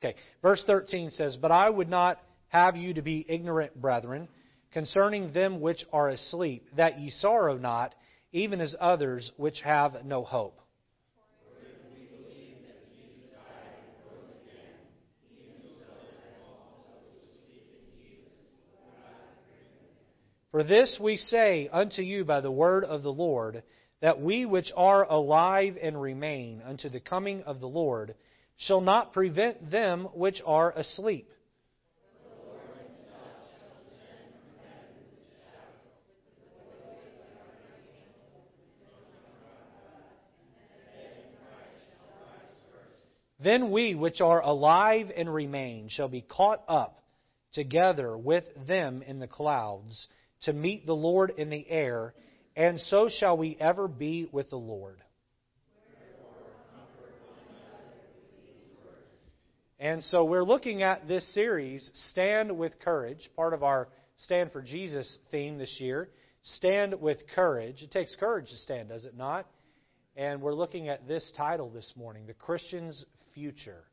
Okay, verse 13 says, But I would not have you to be ignorant, brethren, concerning them which are asleep, that ye sorrow not, even as others which have no hope. For this we say unto you by the word of the Lord, that we which are alive and remain unto the coming of the Lord shall not prevent them which are asleep. Then we which are alive and remain shall be caught up together with them in the clouds to meet the Lord in the air, and so shall we ever be with the Lord. And so we're looking at this series, Stand with Courage, part of our Stand for Jesus theme this year. Stand with Courage. It takes courage to stand, does it not? And we're looking at this title this morning, The Christian's Future.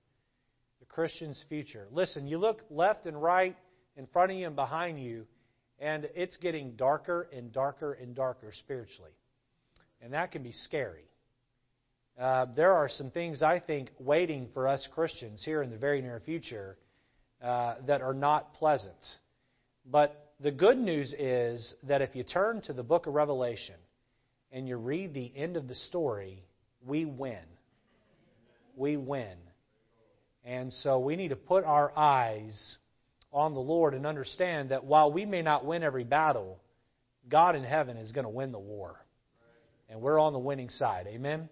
The Christian's Future. Listen, you look left and right, in front of you and behind you, and it's getting darker and darker and darker spiritually. And that can be scary. Uh, there are some things I think waiting for us Christians here in the very near future uh, that are not pleasant. But the good news is that if you turn to the book of Revelation and you read the end of the story, we win. We win. And so we need to put our eyes on the Lord and understand that while we may not win every battle, God in heaven is going to win the war. And we're on the winning side. Amen?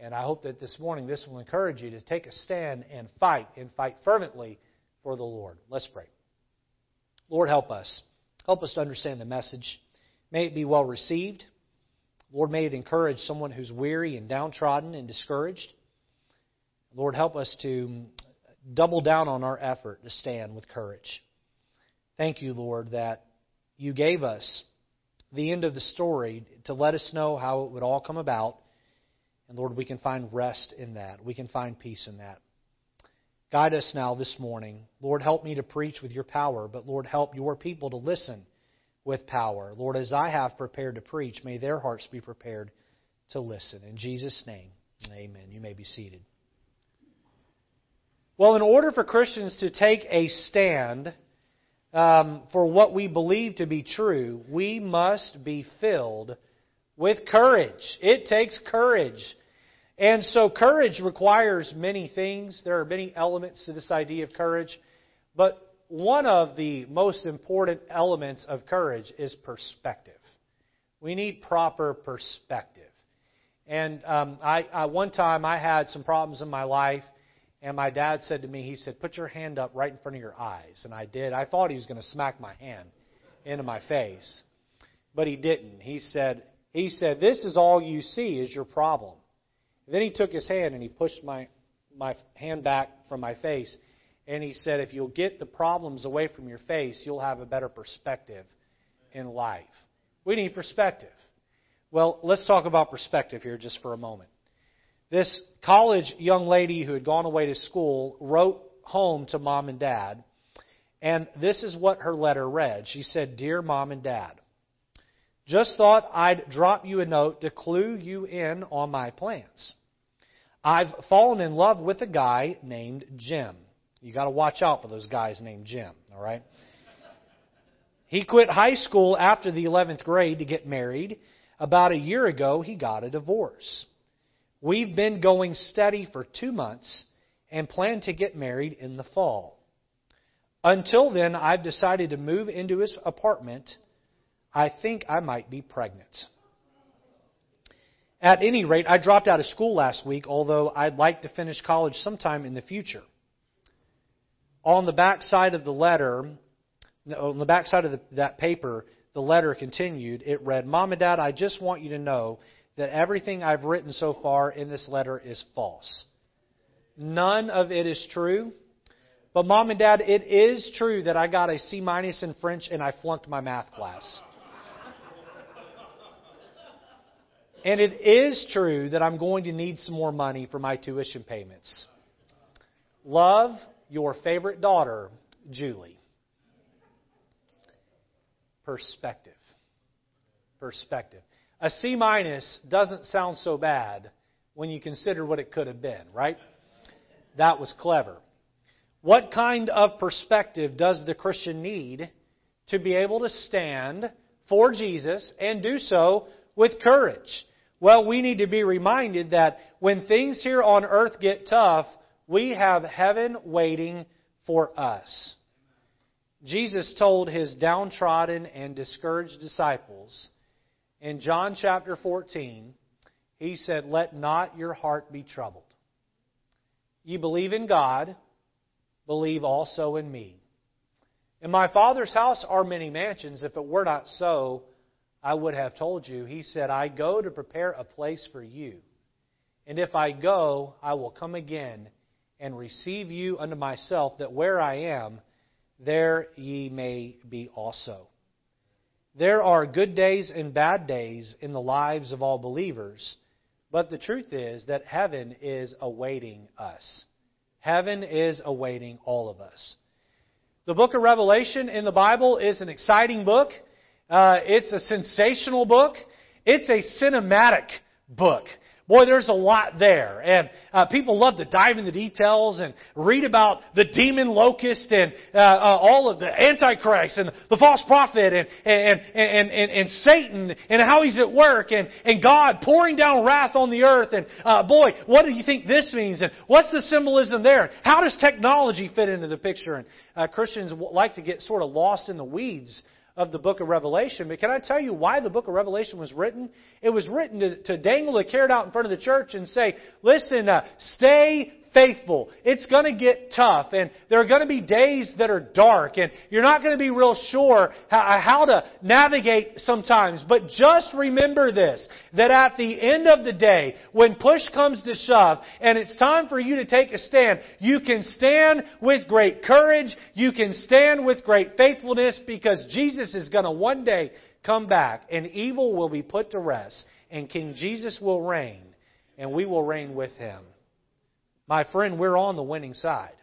And I hope that this morning this will encourage you to take a stand and fight, and fight fervently for the Lord. Let's pray. Lord, help us. Help us to understand the message. May it be well received. Lord, may it encourage someone who's weary and downtrodden and discouraged. Lord, help us to double down on our effort to stand with courage. Thank you, Lord, that you gave us the end of the story to let us know how it would all come about. And Lord, we can find rest in that. We can find peace in that. Guide us now this morning. Lord, help me to preach with your power, but Lord, help your people to listen with power. Lord, as I have prepared to preach, may their hearts be prepared to listen. In Jesus' name, amen. You may be seated. Well, in order for Christians to take a stand um, for what we believe to be true, we must be filled with courage. It takes courage. And so, courage requires many things. There are many elements to this idea of courage. But one of the most important elements of courage is perspective. We need proper perspective. And um, I, I, one time I had some problems in my life and my dad said to me, he said, put your hand up right in front of your eyes. And I did. I thought he was going to smack my hand into my face. But he didn't. He said, he said, this is all you see is your problem. Then he took his hand and he pushed my, my hand back from my face. And he said, if you'll get the problems away from your face, you'll have a better perspective in life. We need perspective. Well, let's talk about perspective here just for a moment. This college young lady who had gone away to school wrote home to mom and dad, and this is what her letter read. She said, Dear mom and dad, just thought I'd drop you a note to clue you in on my plans. I've fallen in love with a guy named Jim. You got to watch out for those guys named Jim, all right? He quit high school after the 11th grade to get married. About a year ago, he got a divorce. We've been going steady for two months and plan to get married in the fall. Until then, I've decided to move into his apartment. I think I might be pregnant. At any rate, I dropped out of school last week, although I'd like to finish college sometime in the future. On the back side of the letter, on the back side of the, that paper, the letter continued. It read, Mom and Dad, I just want you to know that everything I've written so far in this letter is false. None of it is true. But mom and dad, it is true that I got a C minus in French and I flunked my math class. And it is true that I'm going to need some more money for my tuition payments. Love, your favorite daughter, Julie. Perspective. Perspective. A C minus doesn't sound so bad when you consider what it could have been, right? That was clever. What kind of perspective does the Christian need to be able to stand for Jesus and do so with courage? Well, we need to be reminded that when things here on earth get tough, we have heaven waiting for us. Jesus told his downtrodden and discouraged disciples in John chapter 14, he said, Let not your heart be troubled. You believe in God, believe also in me. In my Father's house are many mansions. If it were not so, I would have told you. He said, I go to prepare a place for you. And if I go, I will come again and receive you unto myself, that where I am, there ye may be also. There are good days and bad days in the lives of all believers, but the truth is that heaven is awaiting us. Heaven is awaiting all of us. The book of Revelation in the Bible is an exciting book. Uh, it's a sensational book. It's a cinematic book. Boy, there's a lot there. And uh, people love to dive into details and read about the demon locust and uh, uh, all of the Antichrist and the false prophet and, and, and, and, and Satan and how he's at work and, and God pouring down wrath on the earth. And uh, boy, what do you think this means? And what's the symbolism there? How does technology fit into the picture? And uh, Christians like to get sort of lost in the weeds of the book of Revelation. But can I tell you why the book of Revelation was written? It was written to, to dangle a carrot out in front of the church and say, listen, uh, stay faithful. It's going to get tough, and there are going to be days that are dark, and you're not going to be real sure how, to navigate sometimes. But just remember this that at the end of the day, when push comes to shove, and it's time for you to take a stand, you can stand with great courage, you can stand with great faithfulness, because Jesus is going to one day come back, and evil will be put to rest, and King Jesus will reign, and we will reign with him. My friend, we're on the winning side.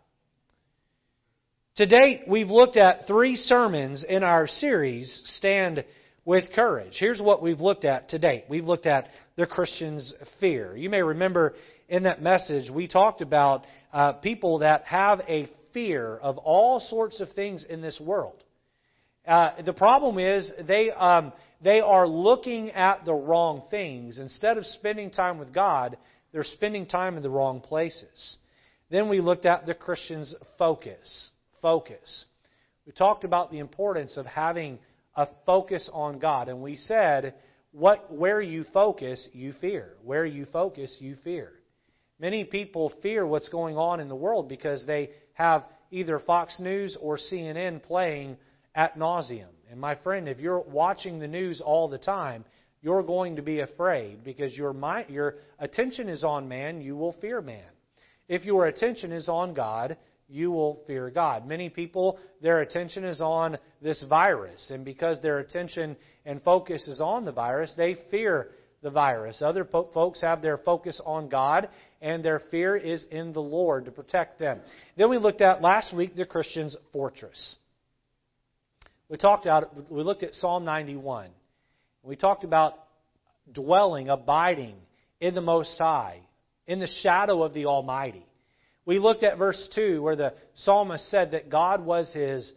To date, we've looked at three sermons in our series, Stand with Courage. Here's what we've looked at to date. We've looked at the Christian's fear. You may remember in that message, we talked about uh, people that have a fear of all sorts of things in this world. Uh, the problem is they um, they are looking at the wrong things instead of spending time with God. They're spending time in the wrong places. Then we looked at the Christian's focus. Focus. We talked about the importance of having a focus on God, and we said, what, where you focus, you fear. Where you focus, you fear. Many people fear what's going on in the world because they have either Fox News or CNN playing at nauseum. And my friend, if you're watching the news all the time, you're going to be afraid because your, mind, your attention is on man, you will fear man. If your attention is on God, you will fear God. Many people, their attention is on this virus, and because their attention and focus is on the virus, they fear the virus. Other po- folks have their focus on God, and their fear is in the Lord to protect them. Then we looked at last week the Christian's fortress. We talked about we looked at Psalm 91. We talked about dwelling, abiding in the Most High, in the shadow of the Almighty. We looked at verse 2 where the psalmist said that God was his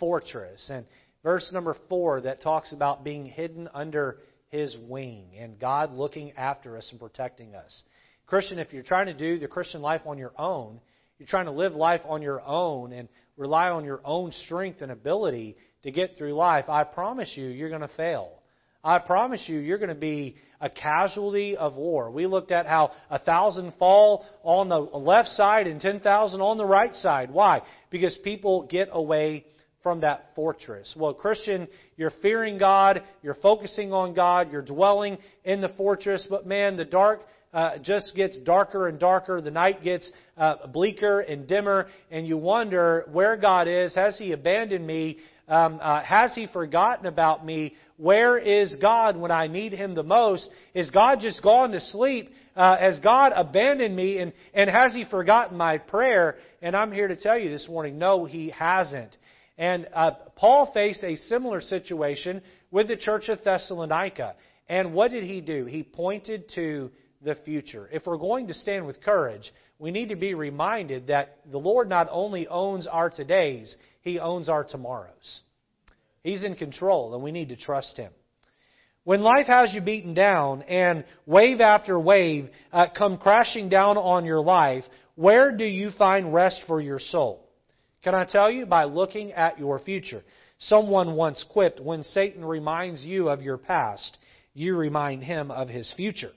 fortress. And verse number 4 that talks about being hidden under his wing and God looking after us and protecting us. Christian, if you're trying to do the Christian life on your own, you're trying to live life on your own and rely on your own strength and ability to get through life, I promise you, you're going to fail. I promise you, you're going to be a casualty of war. We looked at how a thousand fall on the left side and 10,000 on the right side. Why? Because people get away from that fortress. Well, Christian, you're fearing God, you're focusing on God, you're dwelling in the fortress, but man, the dark uh, just gets darker and darker. The night gets uh, bleaker and dimmer, and you wonder where God is. Has He abandoned me? Um, uh, has He forgotten about me? Where is God when I need Him the most? Is God just gone to sleep? Uh, has God abandoned me? And, and has He forgotten my prayer? And I'm here to tell you this morning, no, he hasn't. And uh, Paul faced a similar situation with the church of Thessalonica. And what did he do? He pointed to the future. If we're going to stand with courage, we need to be reminded that the Lord not only owns our todays, He owns our tomorrows. He's in control, and we need to trust Him. When life has you beaten down and wave after wave uh, come crashing down on your life, where do you find rest for your soul? Can I tell you? By looking at your future. Someone once quipped, when Satan reminds you of your past, you remind him of his future.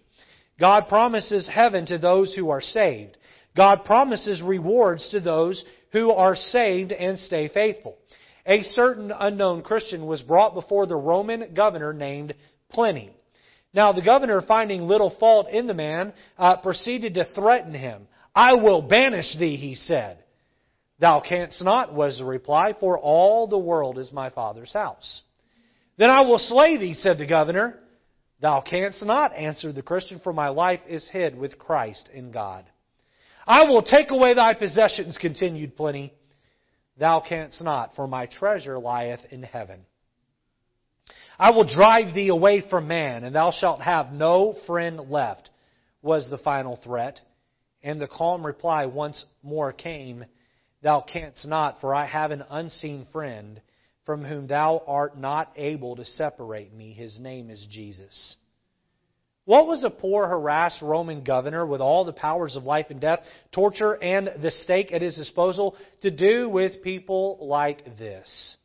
God promises heaven to those who are saved. God promises rewards to those who are saved and stay faithful. A certain unknown Christian was brought before the Roman governor named Pliny. Now, the governor, finding little fault in the man, uh, proceeded to threaten him. I will banish thee, he said. Thou canst not, was the reply, for all the world is my father's house. Then I will slay thee, said the governor. Thou canst not, answered the Christian, for my life is hid with Christ in God. I will take away thy possessions, continued Pliny. Thou canst not, for my treasure lieth in heaven. I will drive thee away from man, and thou shalt have no friend left, was the final threat. And the calm reply once more came, Thou canst not, for I have an unseen friend from whom thou art not able to separate me. His name is Jesus. What was a poor, harassed Roman governor with all the powers of life and death, torture, and the stake at his disposal to do with people like this?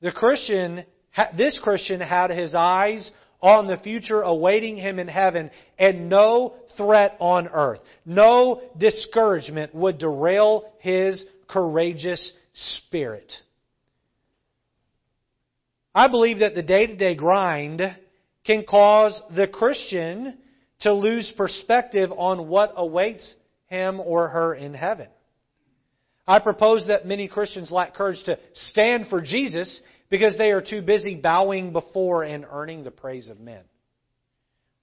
The Christian, this Christian had his eyes on the future awaiting him in heaven, and no threat on earth, no discouragement would derail his courageous spirit. I believe that the day to day grind can cause the Christian to lose perspective on what awaits him or her in heaven. I propose that many Christians lack courage to stand for Jesus because they are too busy bowing before and earning the praise of men.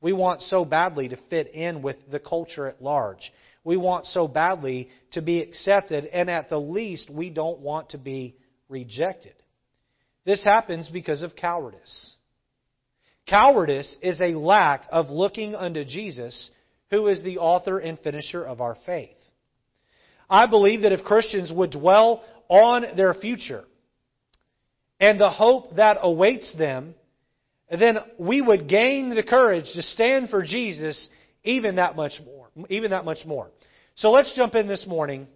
We want so badly to fit in with the culture at large. We want so badly to be accepted, and at the least, we don't want to be rejected. This happens because of cowardice. Cowardice is a lack of looking unto Jesus, who is the author and finisher of our faith. I believe that if Christians would dwell on their future and the hope that awaits them, then we would gain the courage to stand for Jesus even that much more. Even that much more. So let's jump in this morning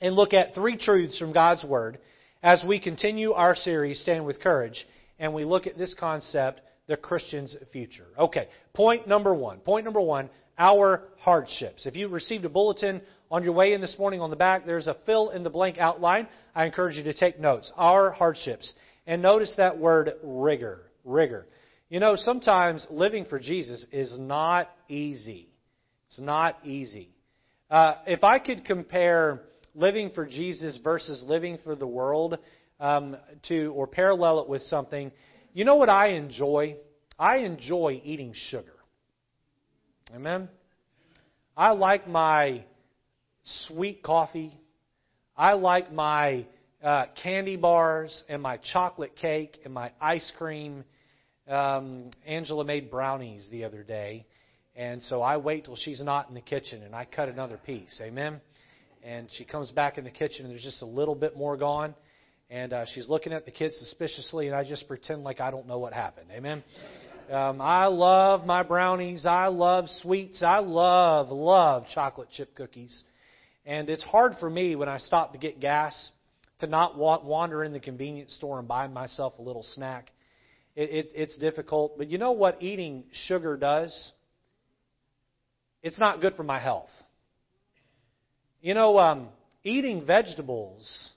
and look at three truths from God's Word as we continue our series, Stand with Courage, and we look at this concept the Christian's future. Okay, point number one. Point number one our hardships. If you received a bulletin on your way in this morning on the back, there's a fill in the blank outline. I encourage you to take notes. Our hardships. And notice that word rigor. Rigor. You know, sometimes living for Jesus is not easy. It's not easy. Uh, if I could compare living for Jesus versus living for the world um, to, or parallel it with something, you know what I enjoy? I enjoy eating sugar. Amen? I like my sweet coffee. I like my uh, candy bars and my chocolate cake and my ice cream. Um, Angela made brownies the other day, and so I wait till she's not in the kitchen and I cut another piece. Amen? And she comes back in the kitchen and there's just a little bit more gone and uh, she's looking at the kids suspiciously, and I just pretend like I don't know what happened. Amen. Um, I love my brownies. I love sweets. I love love chocolate chip cookies, and it's hard for me when I stop to get gas to not wander in the convenience store and buy myself a little snack. It, it, it's difficult, but you know what eating sugar does? It's not good for my health. You know, um, eating vegetables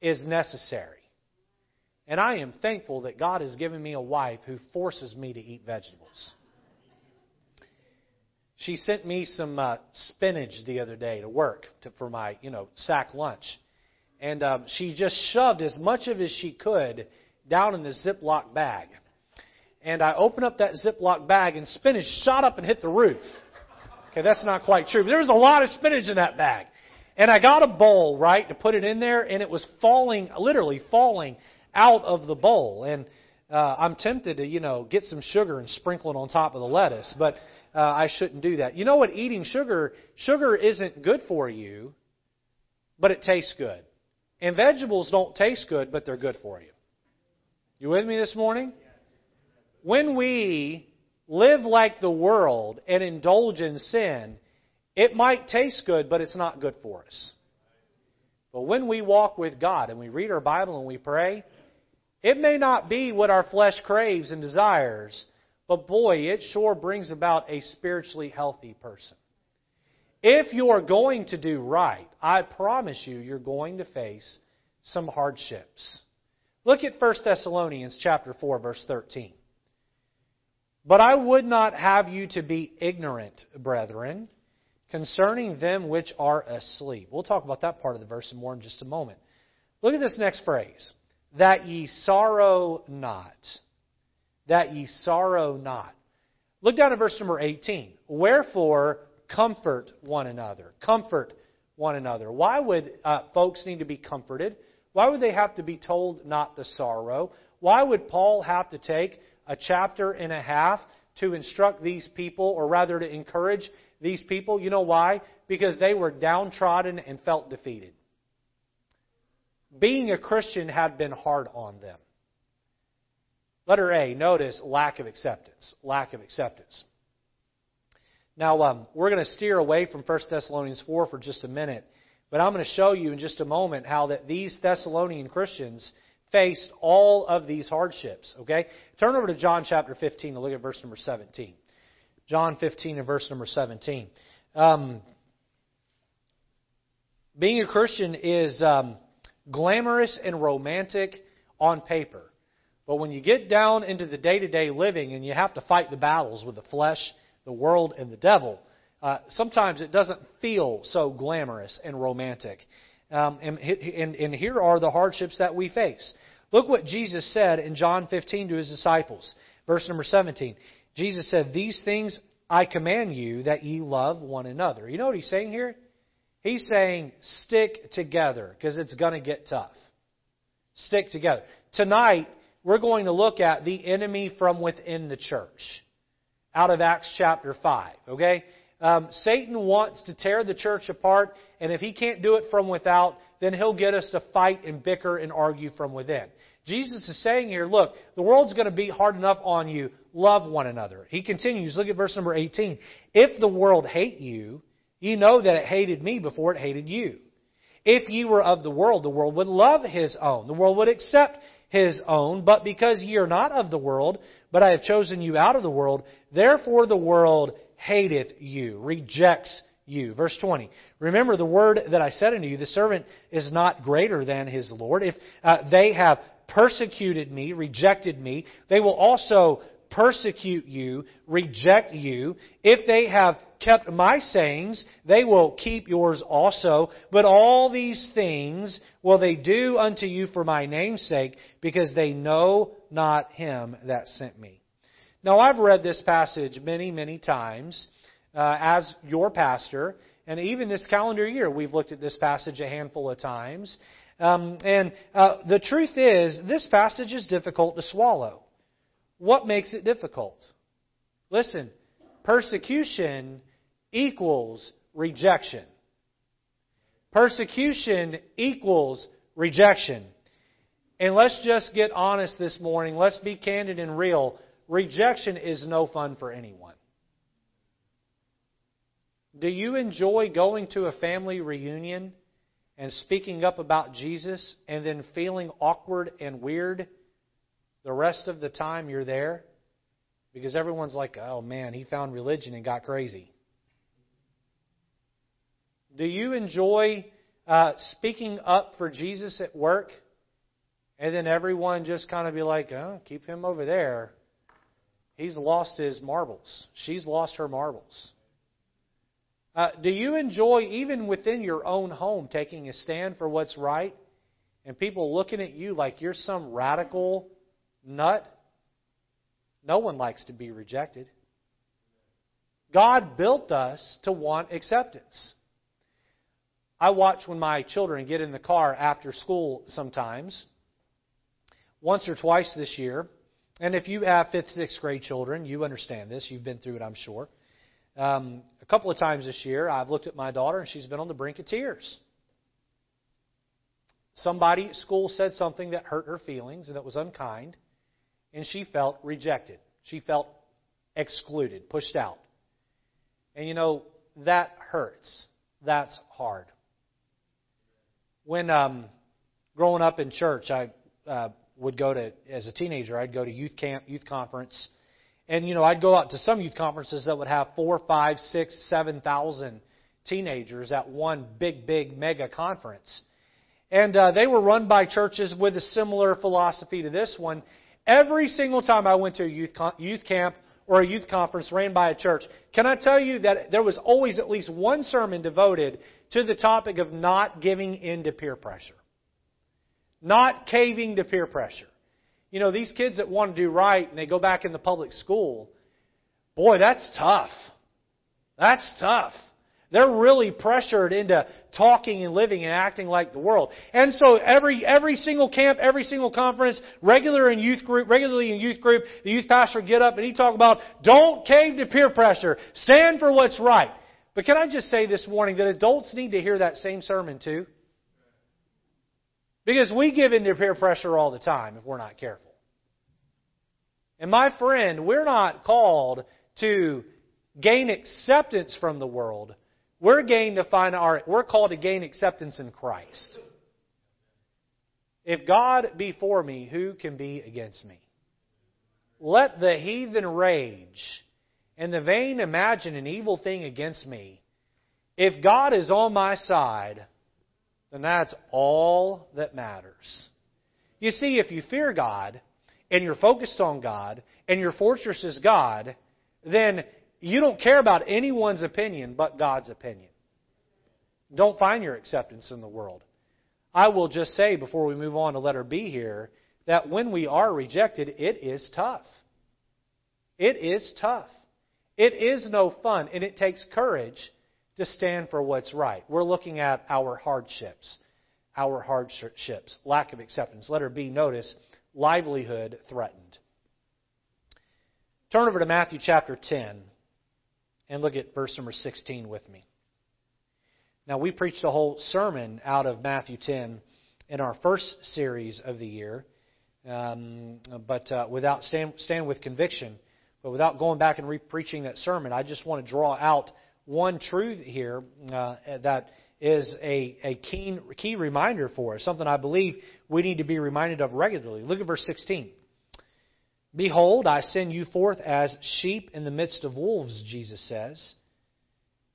is necessary. And I am thankful that God has given me a wife who forces me to eat vegetables. She sent me some uh, spinach the other day to work to, for my, you know, sack lunch. And um, she just shoved as much of it as she could down in the Ziploc bag. And I opened up that Ziploc bag and spinach shot up and hit the roof. Okay, that's not quite true. But there was a lot of spinach in that bag. And I got a bowl, right, to put it in there, and it was falling, literally falling out of the bowl. And uh, I'm tempted to, you know, get some sugar and sprinkle it on top of the lettuce, but uh, I shouldn't do that. You know what? Eating sugar, sugar isn't good for you, but it tastes good. And vegetables don't taste good, but they're good for you. You with me this morning? When we live like the world and indulge in sin, it might taste good, but it's not good for us. But when we walk with God and we read our Bible and we pray, it may not be what our flesh craves and desires, but boy, it sure brings about a spiritually healthy person. If you're going to do right, I promise you, you're going to face some hardships. Look at 1 Thessalonians chapter 4 verse 13. But I would not have you to be ignorant, brethren, concerning them which are asleep. We'll talk about that part of the verse more in just a moment. Look at this next phrase. That ye sorrow not. That ye sorrow not. Look down at verse number 18. Wherefore, comfort one another. Comfort one another. Why would uh, folks need to be comforted? Why would they have to be told not to sorrow? Why would Paul have to take a chapter and a half to instruct these people, or rather to encourage these people? You know why? Because they were downtrodden and felt defeated. Being a Christian had been hard on them. Letter A, notice lack of acceptance. Lack of acceptance. Now, um, we're going to steer away from 1 Thessalonians 4 for just a minute, but I'm going to show you in just a moment how that these Thessalonian Christians faced all of these hardships. Okay? Turn over to John chapter 15 and look at verse number 17. John 15 and verse number 17. Um, being a Christian is um, glamorous and romantic on paper. But when you get down into the day to day living and you have to fight the battles with the flesh the world and the devil, uh, sometimes it doesn't feel so glamorous and romantic. Um, and, and, and here are the hardships that we face. Look what Jesus said in John 15 to his disciples. Verse number 17. Jesus said, These things I command you that ye love one another. You know what he's saying here? He's saying, stick together because it's going to get tough. Stick together. Tonight, we're going to look at the enemy from within the church out of Acts chapter 5. Okay? Um, Satan wants to tear the church apart, and if he can't do it from without, then he'll get us to fight and bicker and argue from within. Jesus is saying here, look, the world's going to be hard enough on you. Love one another. He continues, look at verse number 18. If the world hate you, ye know that it hated me before it hated you. If ye were of the world, the world would love his own. The world would accept his own. But because ye are not of the world, but I have chosen you out of the world, therefore the world hateth you, rejects you. Verse 20. Remember the word that I said unto you, the servant is not greater than his Lord. If uh, they have persecuted me, rejected me, they will also persecute you, reject you. If they have kept my sayings, they will keep yours also. But all these things will they do unto you for my name's sake, because they know not him that sent me. Now, I've read this passage many, many times uh, as your pastor, and even this calendar year, we've looked at this passage a handful of times. Um, and uh, the truth is, this passage is difficult to swallow. What makes it difficult? Listen, persecution equals rejection. Persecution equals rejection. And let's just get honest this morning. Let's be candid and real. Rejection is no fun for anyone. Do you enjoy going to a family reunion and speaking up about Jesus and then feeling awkward and weird the rest of the time you're there? Because everyone's like, oh man, he found religion and got crazy. Do you enjoy uh, speaking up for Jesus at work? And then everyone just kind of be like, oh, keep him over there. He's lost his marbles. She's lost her marbles. Uh, do you enjoy, even within your own home, taking a stand for what's right and people looking at you like you're some radical nut? No one likes to be rejected. God built us to want acceptance. I watch when my children get in the car after school sometimes, once or twice this year. And if you have fifth, sixth grade children, you understand this. You've been through it, I'm sure. Um, a couple of times this year, I've looked at my daughter and she's been on the brink of tears. Somebody at school said something that hurt her feelings and that was unkind, and she felt rejected. She felt excluded, pushed out. And you know, that hurts. That's hard. When um, growing up in church, I uh, would go to, as a teenager, I'd go to youth camp, youth conference. And, you know, I'd go out to some youth conferences that would have four, five, six, seven thousand teenagers at one big, big mega conference. And uh, they were run by churches with a similar philosophy to this one. Every single time I went to a youth, con- youth camp or a youth conference ran by a church, can I tell you that there was always at least one sermon devoted to the topic of not giving in to peer pressure? Not caving to peer pressure. You know, these kids that want to do right and they go back in the public school, boy, that's tough. That's tough. They're really pressured into talking and living and acting like the world. And so every every single camp, every single conference, regular in youth group, regularly in youth group, the youth pastor get up and he'd talk about don't cave to peer pressure. Stand for what's right. But can I just say this morning that adults need to hear that same sermon too? Because we give in to peer pressure all the time if we're not careful. And my friend, we're not called to gain acceptance from the world we're gained to find our we're called to gain acceptance in Christ. If God be for me, who can be against me? Let the heathen rage and the vain imagine an evil thing against me. If God is on my side, then that's all that matters. You see, if you fear God and you're focused on God and your fortress is God, then you don't care about anyone's opinion but God's opinion. Don't find your acceptance in the world. I will just say before we move on to letter B here that when we are rejected, it is tough. It is tough. It is no fun, and it takes courage to stand for what's right. We're looking at our hardships. Our hardships. Lack of acceptance. Letter B, notice livelihood threatened. Turn over to Matthew chapter 10 and look at verse number 16 with me. Now, we preached a whole sermon out of Matthew 10 in our first series of the year, um, but uh, without stand, stand with conviction, but without going back and re-preaching that sermon, I just want to draw out one truth here uh, that is a, a keen, key reminder for us, something I believe we need to be reminded of regularly. Look at verse 16. Behold, I send you forth as sheep in the midst of wolves, Jesus says.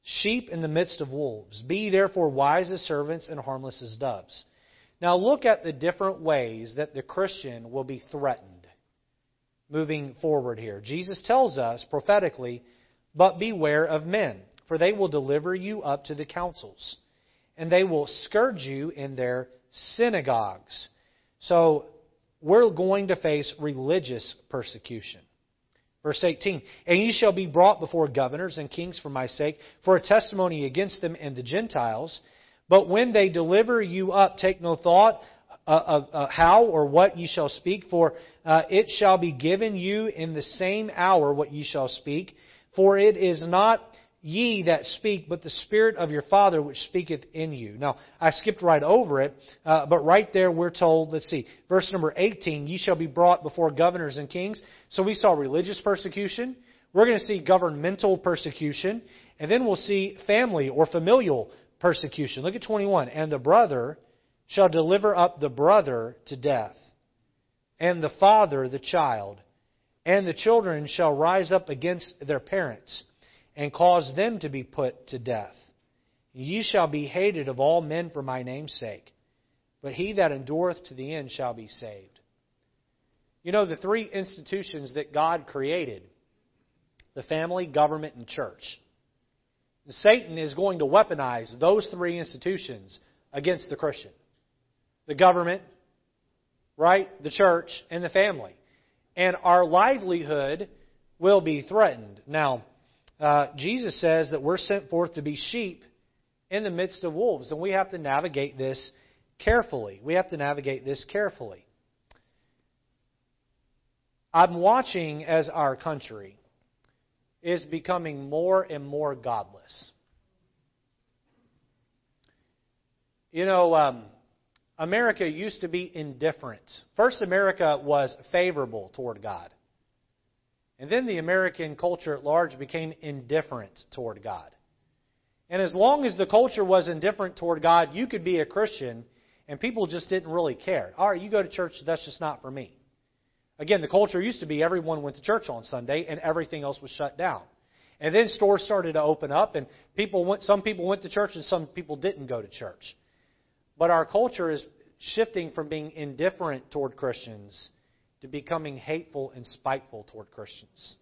Sheep in the midst of wolves. Be therefore wise as servants and harmless as doves. Now look at the different ways that the Christian will be threatened moving forward here. Jesus tells us prophetically, but beware of men, for they will deliver you up to the councils, and they will scourge you in their synagogues. So we're going to face religious persecution. Verse 18, And ye shall be brought before governors and kings for my sake, for a testimony against them and the Gentiles. But when they deliver you up, take no thought of uh, how or what ye shall speak, for uh, it shall be given you in the same hour what ye shall speak. For it is not ye that speak, but the Spirit of your Father which speaketh in you. Now, I skipped right over it, uh, but right there we're told, let's see, verse number 18, ye shall be brought before governors and kings. So we saw religious persecution. We're going to see governmental persecution. And then we'll see family or familial persecution. Look at 21. And the brother shall deliver up the brother to death, and the father the child, and the children shall rise up against their parents and cause them to be put to death. Ye shall be hated of all men for my name's sake, but he that endureth to the end shall be saved. You know, the three institutions that God created the family, government, and church. Satan is going to weaponize those three institutions against the Christian the government, right, the church, and the family. And our livelihood will be threatened. Now, uh, Jesus says that we're sent forth to be sheep in the midst of wolves, and we have to navigate this carefully. We have to navigate this carefully. I'm watching as our country is becoming more and more godless. You know, um, America used to be indifferent. First, America was favorable toward God. And then the American culture at large became indifferent toward God. And as long as the culture was indifferent toward God, you could be a Christian and people just didn't really care. All right, you go to church, that's just not for me. Again, the culture used to be everyone went to church on Sunday and everything else was shut down. And then stores started to open up and people went some people went to church and some people didn't go to church. But our culture is shifting from being indifferent toward Christians to becoming hateful and spiteful toward Christians.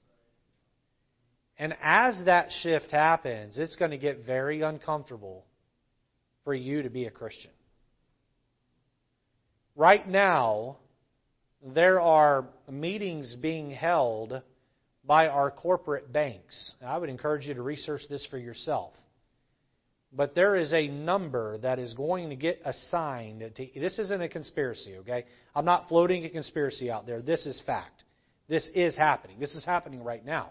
And as that shift happens, it's going to get very uncomfortable for you to be a Christian. Right now, there are meetings being held by our corporate banks. I would encourage you to research this for yourself. But there is a number that is going to get assigned. To, this isn't a conspiracy, okay? I'm not floating a conspiracy out there. This is fact. This is happening. This is happening right now.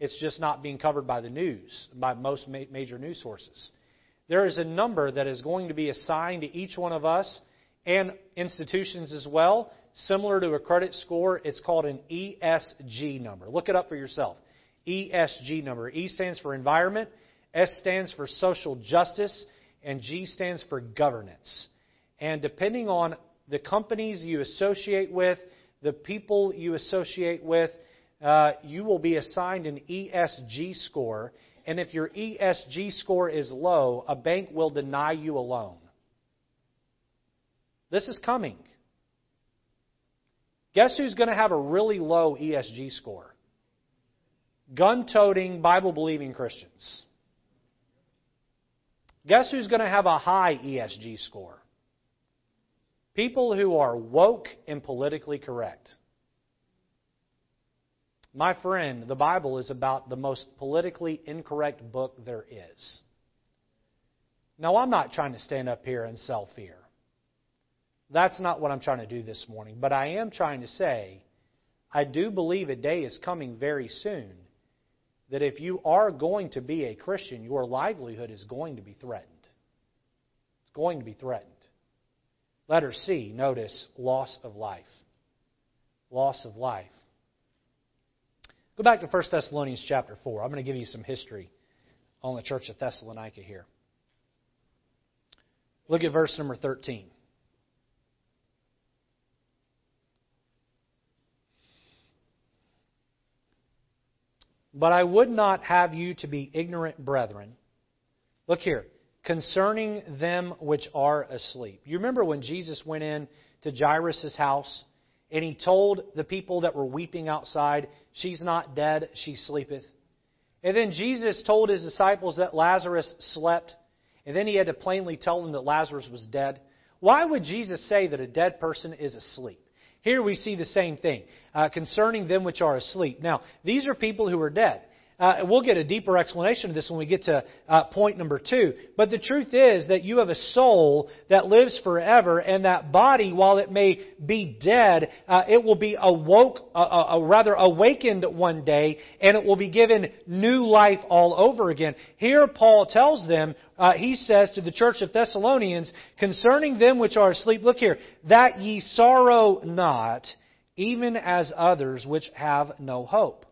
It's just not being covered by the news, by most major news sources. There is a number that is going to be assigned to each one of us and institutions as well, similar to a credit score. It's called an ESG number. Look it up for yourself. ESG number. E stands for environment. S stands for social justice, and G stands for governance. And depending on the companies you associate with, the people you associate with, uh, you will be assigned an ESG score. And if your ESG score is low, a bank will deny you a loan. This is coming. Guess who's going to have a really low ESG score? Gun toting, Bible believing Christians. Guess who's going to have a high ESG score? People who are woke and politically correct. My friend, the Bible is about the most politically incorrect book there is. Now, I'm not trying to stand up here and sell fear. That's not what I'm trying to do this morning. But I am trying to say, I do believe a day is coming very soon that if you are going to be a Christian, your livelihood is going to be threatened. It's going to be threatened. Letter C, notice loss of life. Loss of life. Go back to 1 Thessalonians chapter 4. I'm going to give you some history on the church of Thessalonica here. Look at verse number 13. But I would not have you to be ignorant, brethren. Look here. Concerning them which are asleep. You remember when Jesus went in to Jairus' house and he told the people that were weeping outside, She's not dead, she sleepeth. And then Jesus told his disciples that Lazarus slept, and then he had to plainly tell them that Lazarus was dead. Why would Jesus say that a dead person is asleep? Here we see the same thing uh, concerning them which are asleep. Now, these are people who are dead. Uh, we'll get a deeper explanation of this when we get to uh, point number two. But the truth is that you have a soul that lives forever, and that body, while it may be dead, uh, it will be awoke, uh, uh, uh, rather awakened one day, and it will be given new life all over again. Here, Paul tells them, he says to the church of Thessalonians, concerning them which are asleep, look here, that ye sorrow not, even as others which have no hope.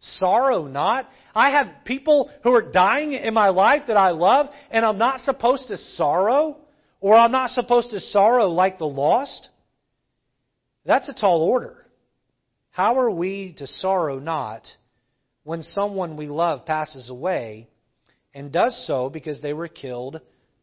Sorrow not. I have people who are dying in my life that I love, and I'm not supposed to sorrow, or I'm not supposed to sorrow like the lost. That's a tall order. How are we to sorrow not when someone we love passes away and does so because they were killed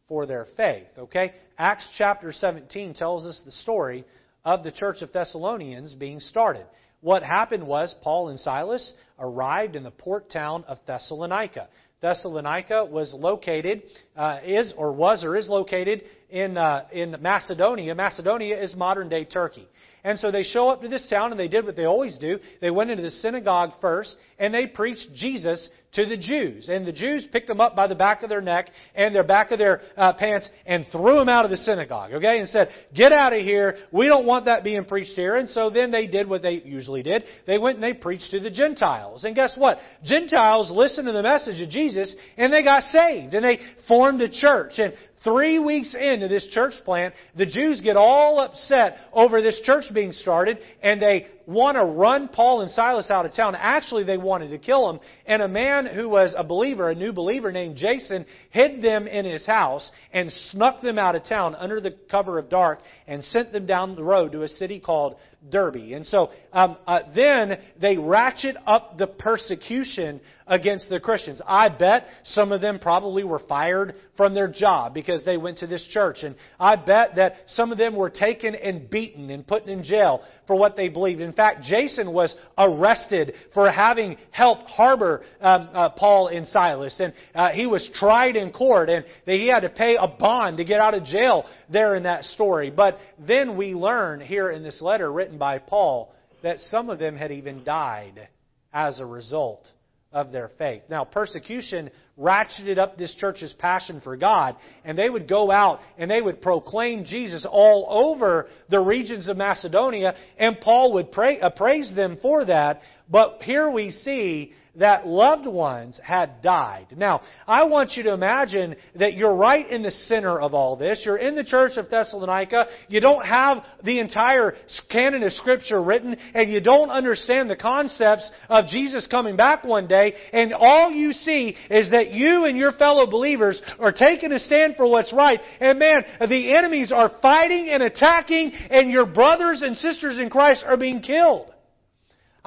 for their faith? Okay? Acts chapter 17 tells us the story of the church of Thessalonians being started. What happened was Paul and Silas arrived in the port town of Thessalonica. Thessalonica was located, uh, is or was or is located in, uh, in Macedonia. Macedonia is modern day Turkey. And so they show up to this town and they did what they always do. They went into the synagogue first and they preached Jesus to the Jews. And the Jews picked them up by the back of their neck and their back of their uh, pants and threw them out of the synagogue, okay? And said, get out of here. We don't want that being preached here. And so then they did what they usually did. They went and they preached to the Gentiles. And guess what? Gentiles listened to the message of Jesus and they got saved and they formed a church. And Three weeks into this church plant, the Jews get all upset over this church being started, and they want to run Paul and Silas out of town. Actually, they wanted to kill them. And a man who was a believer, a new believer named Jason, hid them in his house and snuck them out of town under the cover of dark and sent them down the road to a city called Derbe. And so um, uh, then they ratchet up the persecution against the Christians. I bet some of them probably were fired from their job because they went to this church. And I bet that some of them were taken and beaten and put in jail for what they believed. In fact, Jason was arrested for having helped harbor um, uh, Paul and Silas. And uh, he was tried in court and he had to pay a bond to get out of jail there in that story. But then we learn here in this letter written by Paul that some of them had even died as a result of their faith. Now, persecution ratcheted up this church's passion for God, and they would go out and they would proclaim Jesus all over the regions of Macedonia, and Paul would pray, uh, praise them for that. But here we see that loved ones had died. Now, I want you to imagine that you're right in the center of all this. You're in the church of Thessalonica. You don't have the entire canon of Scripture written, and you don't understand the concepts of Jesus coming back one day, and all you see is that you and your fellow believers are taking a stand for what's right, and man, the enemies are fighting and attacking, and your brothers and sisters in Christ are being killed.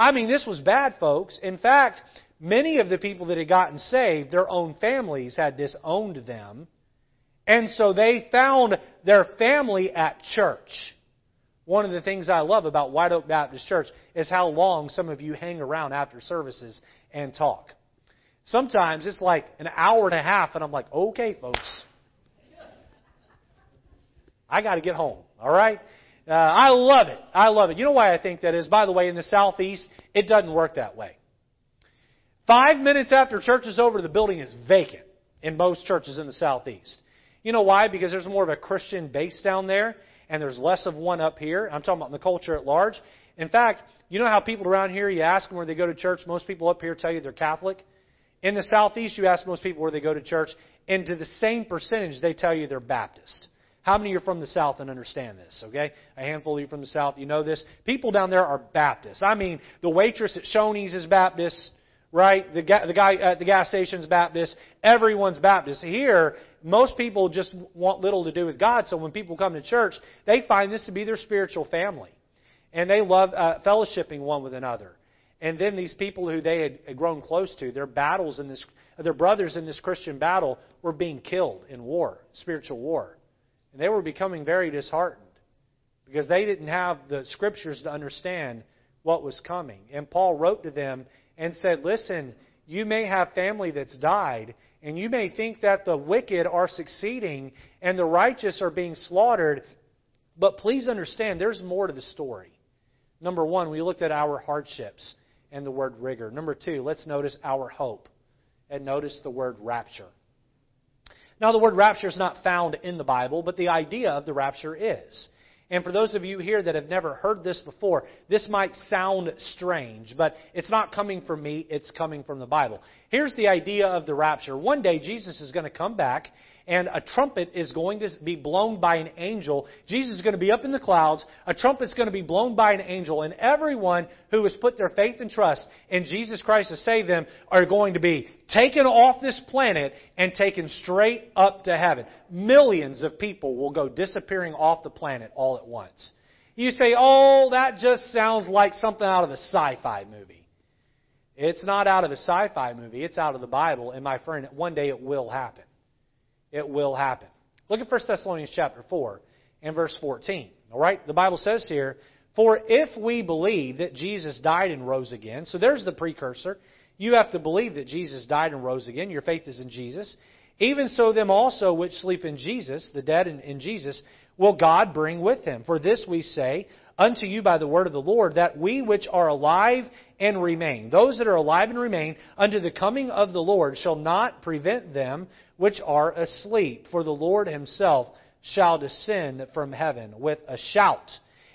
I mean, this was bad, folks. In fact, many of the people that had gotten saved, their own families had disowned them. And so they found their family at church. One of the things I love about White Oak Baptist Church is how long some of you hang around after services and talk. Sometimes it's like an hour and a half, and I'm like, okay, folks. I got to get home, all right? Uh, I love it. I love it. You know why I think that is? By the way, in the southeast, it doesn't work that way. Five minutes after church is over, the building is vacant in most churches in the southeast. You know why? Because there's more of a Christian base down there, and there's less of one up here. I'm talking about the culture at large. In fact, you know how people around here, you ask them where they go to church, most people up here tell you they're Catholic. In the southeast, you ask most people where they go to church, and to the same percentage, they tell you they're Baptist. How many are from the South and understand this? Okay, a handful of you from the South, you know this. People down there are Baptists. I mean, the waitress at Shoney's is Baptist, right? The guy, the guy at the gas station's Baptist. Everyone's Baptist. Here, most people just want little to do with God. So when people come to church, they find this to be their spiritual family, and they love uh, fellowshipping one with another. And then these people who they had grown close to, their battles in this, their brothers in this Christian battle, were being killed in war, spiritual war. And they were becoming very disheartened because they didn't have the scriptures to understand what was coming. And Paul wrote to them and said, Listen, you may have family that's died, and you may think that the wicked are succeeding and the righteous are being slaughtered, but please understand there's more to the story. Number one, we looked at our hardships and the word rigor. Number two, let's notice our hope and notice the word rapture. Now, the word rapture is not found in the Bible, but the idea of the rapture is. And for those of you here that have never heard this before, this might sound strange, but it's not coming from me, it's coming from the Bible. Here's the idea of the rapture. One day Jesus is going to come back and a trumpet is going to be blown by an angel. Jesus is going to be up in the clouds. A trumpet's going to be blown by an angel. And everyone who has put their faith and trust in Jesus Christ to save them are going to be taken off this planet and taken straight up to heaven. Millions of people will go disappearing off the planet all at once. You say, oh, that just sounds like something out of a sci fi movie. It's not out of a sci fi movie, it's out of the Bible. And my friend, one day it will happen it will happen. Look at 1 Thessalonians chapter 4 and verse 14. All right? The Bible says here, For if we believe that Jesus died and rose again, so there's the precursor. You have to believe that Jesus died and rose again. Your faith is in Jesus. even so them also which sleep in Jesus, the dead in, in Jesus, will God bring with him. For this we say unto you by the word of the Lord, that we which are alive and remain, those that are alive and remain, unto the coming of the Lord, shall not prevent them which are asleep. For the Lord himself shall descend from heaven with a shout,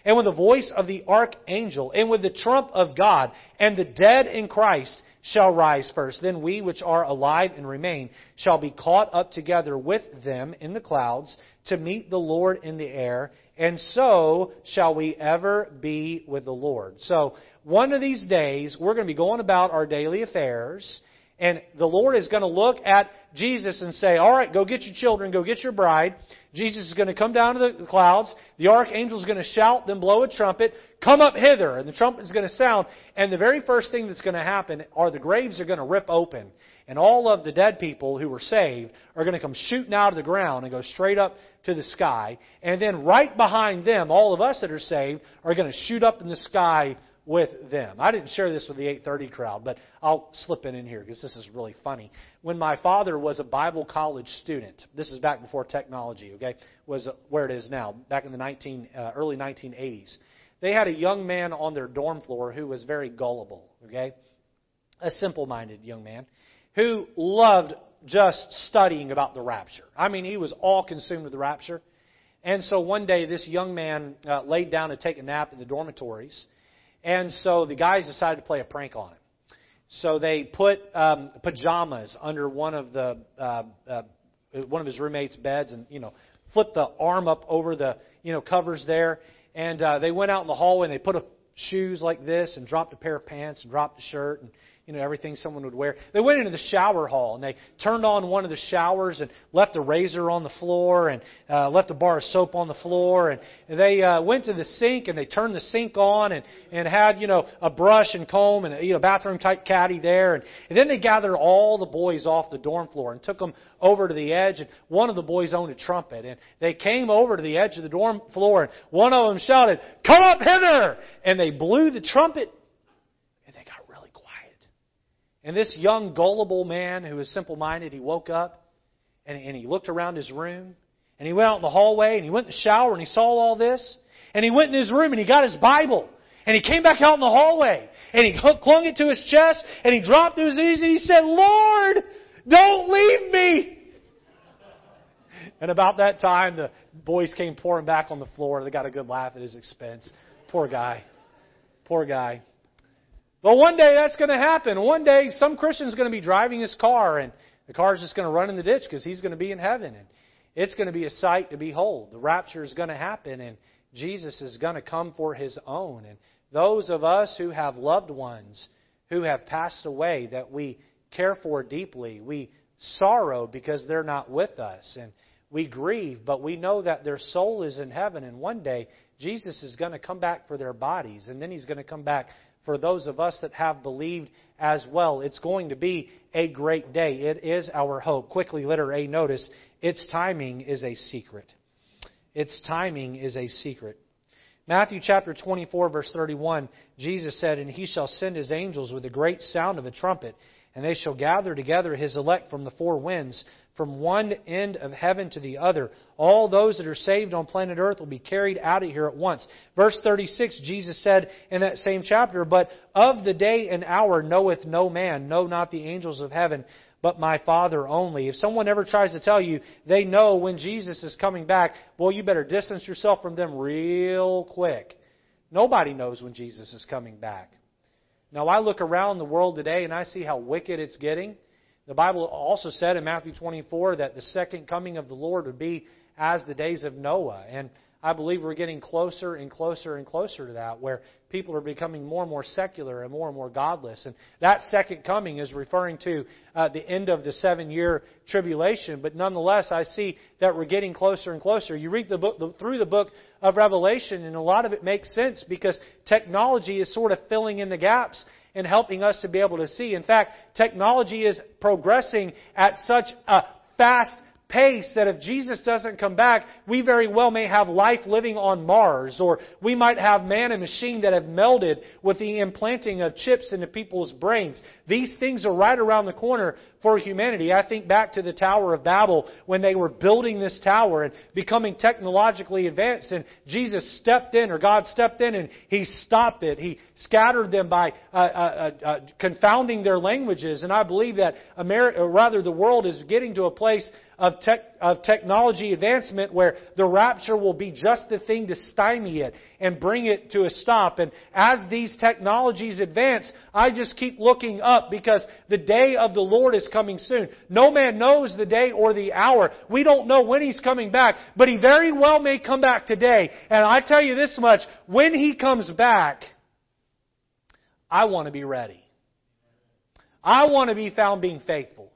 and with the voice of the archangel, and with the trump of God, and the dead in Christ shall rise first. Then we which are alive and remain shall be caught up together with them in the clouds to meet the Lord in the air, and so shall we ever be with the Lord. So one of these days, we're going to be going about our daily affairs, and the Lord is going to look at Jesus and say, All right, go get your children, go get your bride. Jesus is going to come down to the clouds. The archangel is going to shout, then blow a trumpet. Come up hither. And the trumpet is going to sound. And the very first thing that's going to happen are the graves are going to rip open. And all of the dead people who were saved are going to come shooting out of the ground and go straight up to the sky. And then right behind them, all of us that are saved are going to shoot up in the sky with them. I didn't share this with the 830 crowd, but I'll slip it in here because this is really funny. When my father was a Bible college student, this is back before technology, okay, was where it is now, back in the 19, uh, early 1980s. They had a young man on their dorm floor who was very gullible, okay? A simple-minded young man who loved just studying about the rapture. I mean, he was all consumed with the rapture. And so one day, this young man uh, laid down to take a nap in the dormitories and so the guys decided to play a prank on him. So they put um, pajamas under one of the uh, uh, one of his roommates' beds, and you know, flipped the arm up over the you know covers there. And uh, they went out in the hallway and they put a, shoes like this, and dropped a pair of pants, and dropped a shirt, and you know, everything someone would wear. They went into the shower hall and they turned on one of the showers and left a razor on the floor and uh, left a bar of soap on the floor. And they uh, went to the sink and they turned the sink on and, and had, you know, a brush and comb and a you know, bathroom type caddy there. And, and then they gathered all the boys off the dorm floor and took them over to the edge. And one of the boys owned a trumpet. And they came over to the edge of the dorm floor and one of them shouted, Come up hither! And they blew the trumpet and this young, gullible man who was simple minded, he woke up and, and he looked around his room and he went out in the hallway and he went in the shower and he saw all this. And he went in his room and he got his Bible. And he came back out in the hallway and he clung it to his chest and he dropped to his knees and he said, Lord, don't leave me. And about that time, the boys came pouring back on the floor. And they got a good laugh at his expense. Poor guy. Poor guy. Well, one day that's going to happen. One day some Christian's going to be driving his car and the car's just going to run in the ditch because he's going to be in heaven. And it's going to be a sight to behold. The rapture is going to happen and Jesus is going to come for his own. And those of us who have loved ones who have passed away that we care for deeply, we sorrow because they're not with us. And we grieve, but we know that their soul is in heaven. And one day Jesus is going to come back for their bodies. And then he's going to come back for those of us that have believed as well. It's going to be a great day. It is our hope. Quickly, letter A, notice its timing is a secret. Its timing is a secret. Matthew chapter 24, verse 31, Jesus said, And he shall send his angels with a great sound of a trumpet, and they shall gather together his elect from the four winds from one end of heaven to the other. All those that are saved on planet Earth will be carried out of here at once. Verse 36, Jesus said in that same chapter, But of the day and hour knoweth no man, no not the angels of heaven, but my Father only. If someone ever tries to tell you they know when Jesus is coming back, well, you better distance yourself from them real quick. Nobody knows when Jesus is coming back. Now, I look around the world today and I see how wicked it's getting. The Bible also said in Matthew 24 that the second coming of the Lord would be as the days of Noah. And I believe we're getting closer and closer and closer to that, where people are becoming more and more secular and more and more godless. And that second coming is referring to uh, the end of the seven year tribulation. But nonetheless, I see that we're getting closer and closer. You read the book, the, through the book of Revelation, and a lot of it makes sense because technology is sort of filling in the gaps and helping us to be able to see. In fact, technology is progressing at such a fast pace that if Jesus doesn't come back, we very well may have life living on Mars, or we might have man and machine that have melded with the implanting of chips into people's brains. These things are right around the corner for humanity. I think back to the Tower of Babel when they were building this tower and becoming technologically advanced, and Jesus stepped in, or God stepped in, and He stopped it. He scattered them by uh, uh, uh, uh confounding their languages, and I believe that America, rather the world is getting to a place of, tech, of technology advancement where the rapture will be just the thing to stymie it and bring it to a stop. And as these technologies advance, I just keep looking up because the day of the Lord is coming soon. No man knows the day or the hour. We don't know when He's coming back, but He very well may come back today. And I tell you this much, when He comes back, I want to be ready. I want to be found being faithful.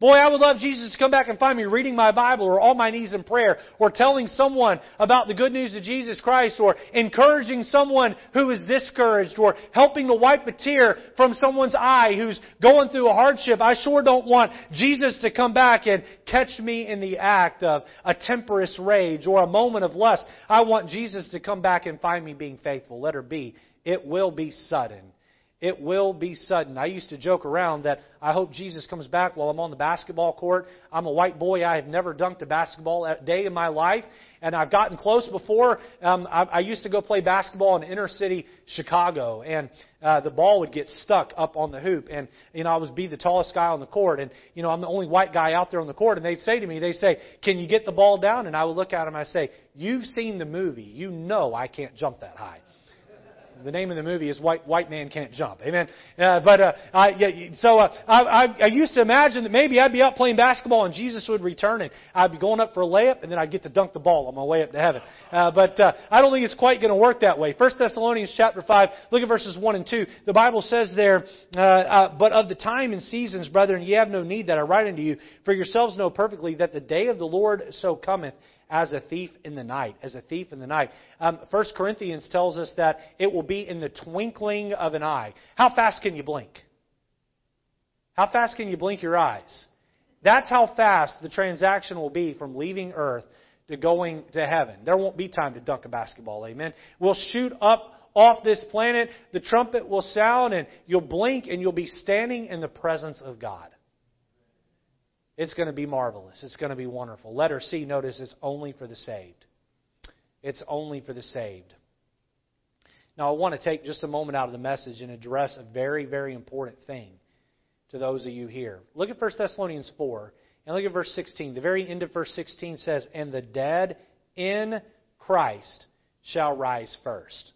Boy, I would love Jesus to come back and find me reading my Bible or on my knees in prayer or telling someone about the good news of Jesus Christ or encouraging someone who is discouraged or helping to wipe a tear from someone's eye who's going through a hardship. I sure don't want Jesus to come back and catch me in the act of a temperous rage or a moment of lust. I want Jesus to come back and find me being faithful. Letter B. It will be sudden. It will be sudden. I used to joke around that I hope Jesus comes back while I'm on the basketball court. I'm a white boy. I have never dunked a basketball day in my life, and I've gotten close before. Um, I, I used to go play basketball in inner city Chicago, and uh, the ball would get stuck up on the hoop, and you know I was be the tallest guy on the court, and you know I'm the only white guy out there on the court, and they'd say to me, they say, "Can you get the ball down?" And I would look at them, I say, "You've seen the movie. You know I can't jump that high." The name of the movie is White White Man Can't Jump. Amen. Uh, but uh, I, yeah, so uh, I, I, I used to imagine that maybe I'd be out playing basketball and Jesus would return and I'd be going up for a layup and then I'd get to dunk the ball on my way up to heaven. Uh, but uh, I don't think it's quite going to work that way. First Thessalonians chapter five, look at verses one and two. The Bible says there, uh, uh, "But of the time and seasons, brethren, ye have no need that I write unto you, for yourselves know perfectly that the day of the Lord so cometh." As a thief in the night, as a thief in the night. Um, 1 Corinthians tells us that it will be in the twinkling of an eye. How fast can you blink? How fast can you blink your eyes? That's how fast the transaction will be from leaving earth to going to heaven. There won't be time to dunk a basketball, amen. We'll shoot up off this planet, the trumpet will sound, and you'll blink and you'll be standing in the presence of God. It's going to be marvelous. It's going to be wonderful. Letter C, notice, it's only for the saved. It's only for the saved. Now, I want to take just a moment out of the message and address a very, very important thing to those of you here. Look at 1 Thessalonians 4 and look at verse 16. The very end of verse 16 says, And the dead in Christ shall rise first.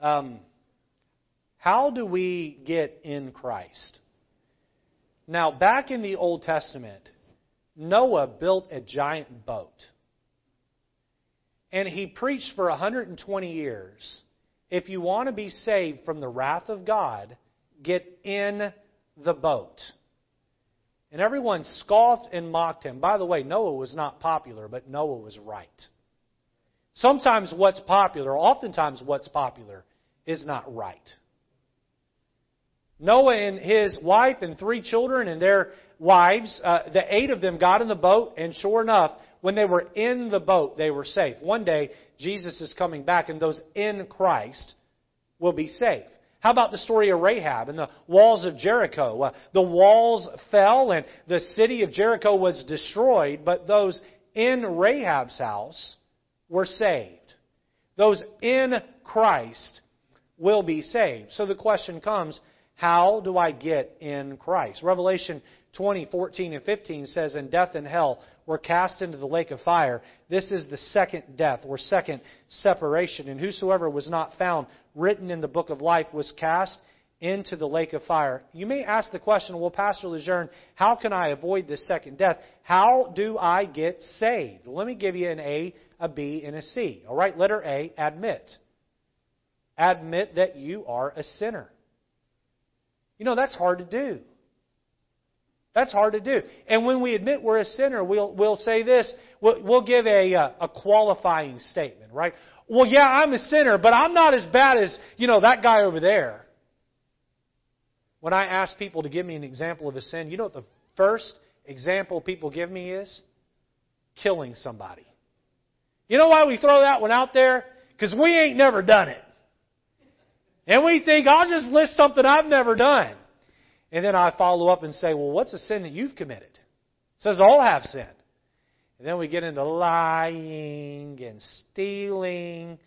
Um, how do we get in Christ? Now, back in the Old Testament, Noah built a giant boat. And he preached for 120 years. If you want to be saved from the wrath of God, get in the boat. And everyone scoffed and mocked him. By the way, Noah was not popular, but Noah was right. Sometimes what's popular, oftentimes what's popular, is not right. Noah and his wife and three children and their wives, uh, the eight of them got in the boat, and sure enough, when they were in the boat, they were safe. One day, Jesus is coming back, and those in Christ will be safe. How about the story of Rahab and the walls of Jericho? Uh, the walls fell and the city of Jericho was destroyed, but those in Rahab's house were saved. Those in Christ will be saved. So the question comes how do I get in Christ? Revelation 20, 14, and 15 says, And death and hell were cast into the lake of fire. This is the second death, or second separation. And whosoever was not found written in the book of life was cast into the lake of fire. You may ask the question, well, Pastor Lejeune, how can I avoid this second death? How do I get saved? Let me give you an A, a B, and a C. All right, letter A, admit. Admit that you are a sinner. You know, that's hard to do. That's hard to do. And when we admit we're a sinner, we'll, we'll say this, we'll, we'll give a, uh, a qualifying statement, right? Well, yeah, I'm a sinner, but I'm not as bad as, you know, that guy over there. When I ask people to give me an example of a sin, you know what the first example people give me is? killing somebody. You know why we throw that one out there? Because we ain't never done it. And we think, I'll just list something I've never done. And then I follow up and say, well, what's a sin that you've committed? It says all have sinned. And then we get into lying and stealing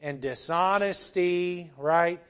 and dishonesty, right?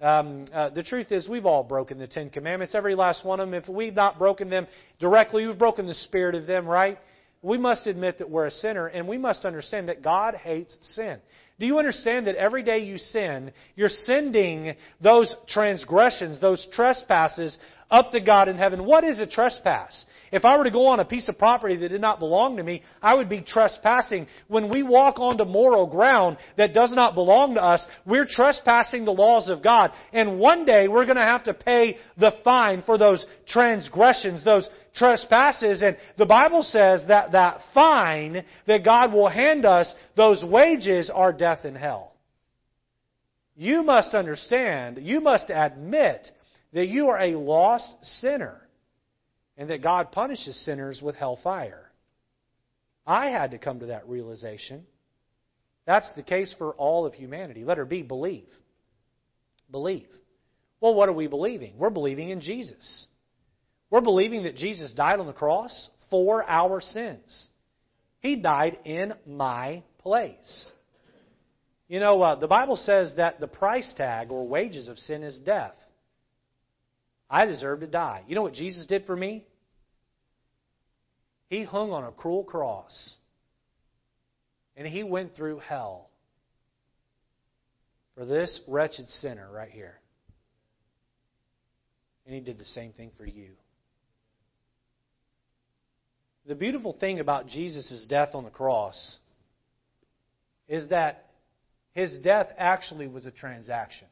Um, uh, the truth is, we've all broken the Ten Commandments, every last one of them. If we've not broken them directly, we've broken the spirit of them, right? We must admit that we're a sinner, and we must understand that God hates sin. Do you understand that every day you sin, you're sending those transgressions, those trespasses up to God in heaven? What is a trespass? If I were to go on a piece of property that did not belong to me, I would be trespassing. When we walk onto moral ground that does not belong to us, we're trespassing the laws of God. And one day we're going to have to pay the fine for those transgressions, those trespasses. And the Bible says that that fine that God will hand us, those wages are death and hell. You must understand, you must admit that you are a lost sinner and that God punishes sinners with hellfire. I had to come to that realization. That's the case for all of humanity. Letter B, believe. Believe. Well, what are we believing? We're believing in Jesus. We're believing that Jesus died on the cross for our sins. He died in my place. You know, uh, the Bible says that the price tag or wages of sin is death. I deserve to die. You know what Jesus did for me? He hung on a cruel cross. And he went through hell for this wretched sinner right here. And he did the same thing for you. The beautiful thing about Jesus' death on the cross is that his death actually was a transaction.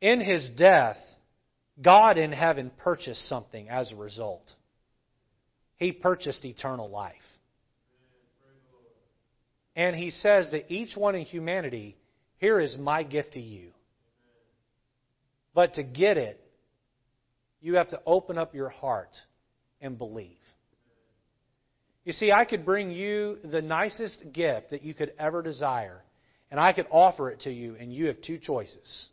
In his death, God in heaven purchased something as a result. He purchased eternal life. And he says that each one in humanity, here is my gift to you. But to get it, you have to open up your heart and believe. You see, I could bring you the nicest gift that you could ever desire, and I could offer it to you, and you have two choices.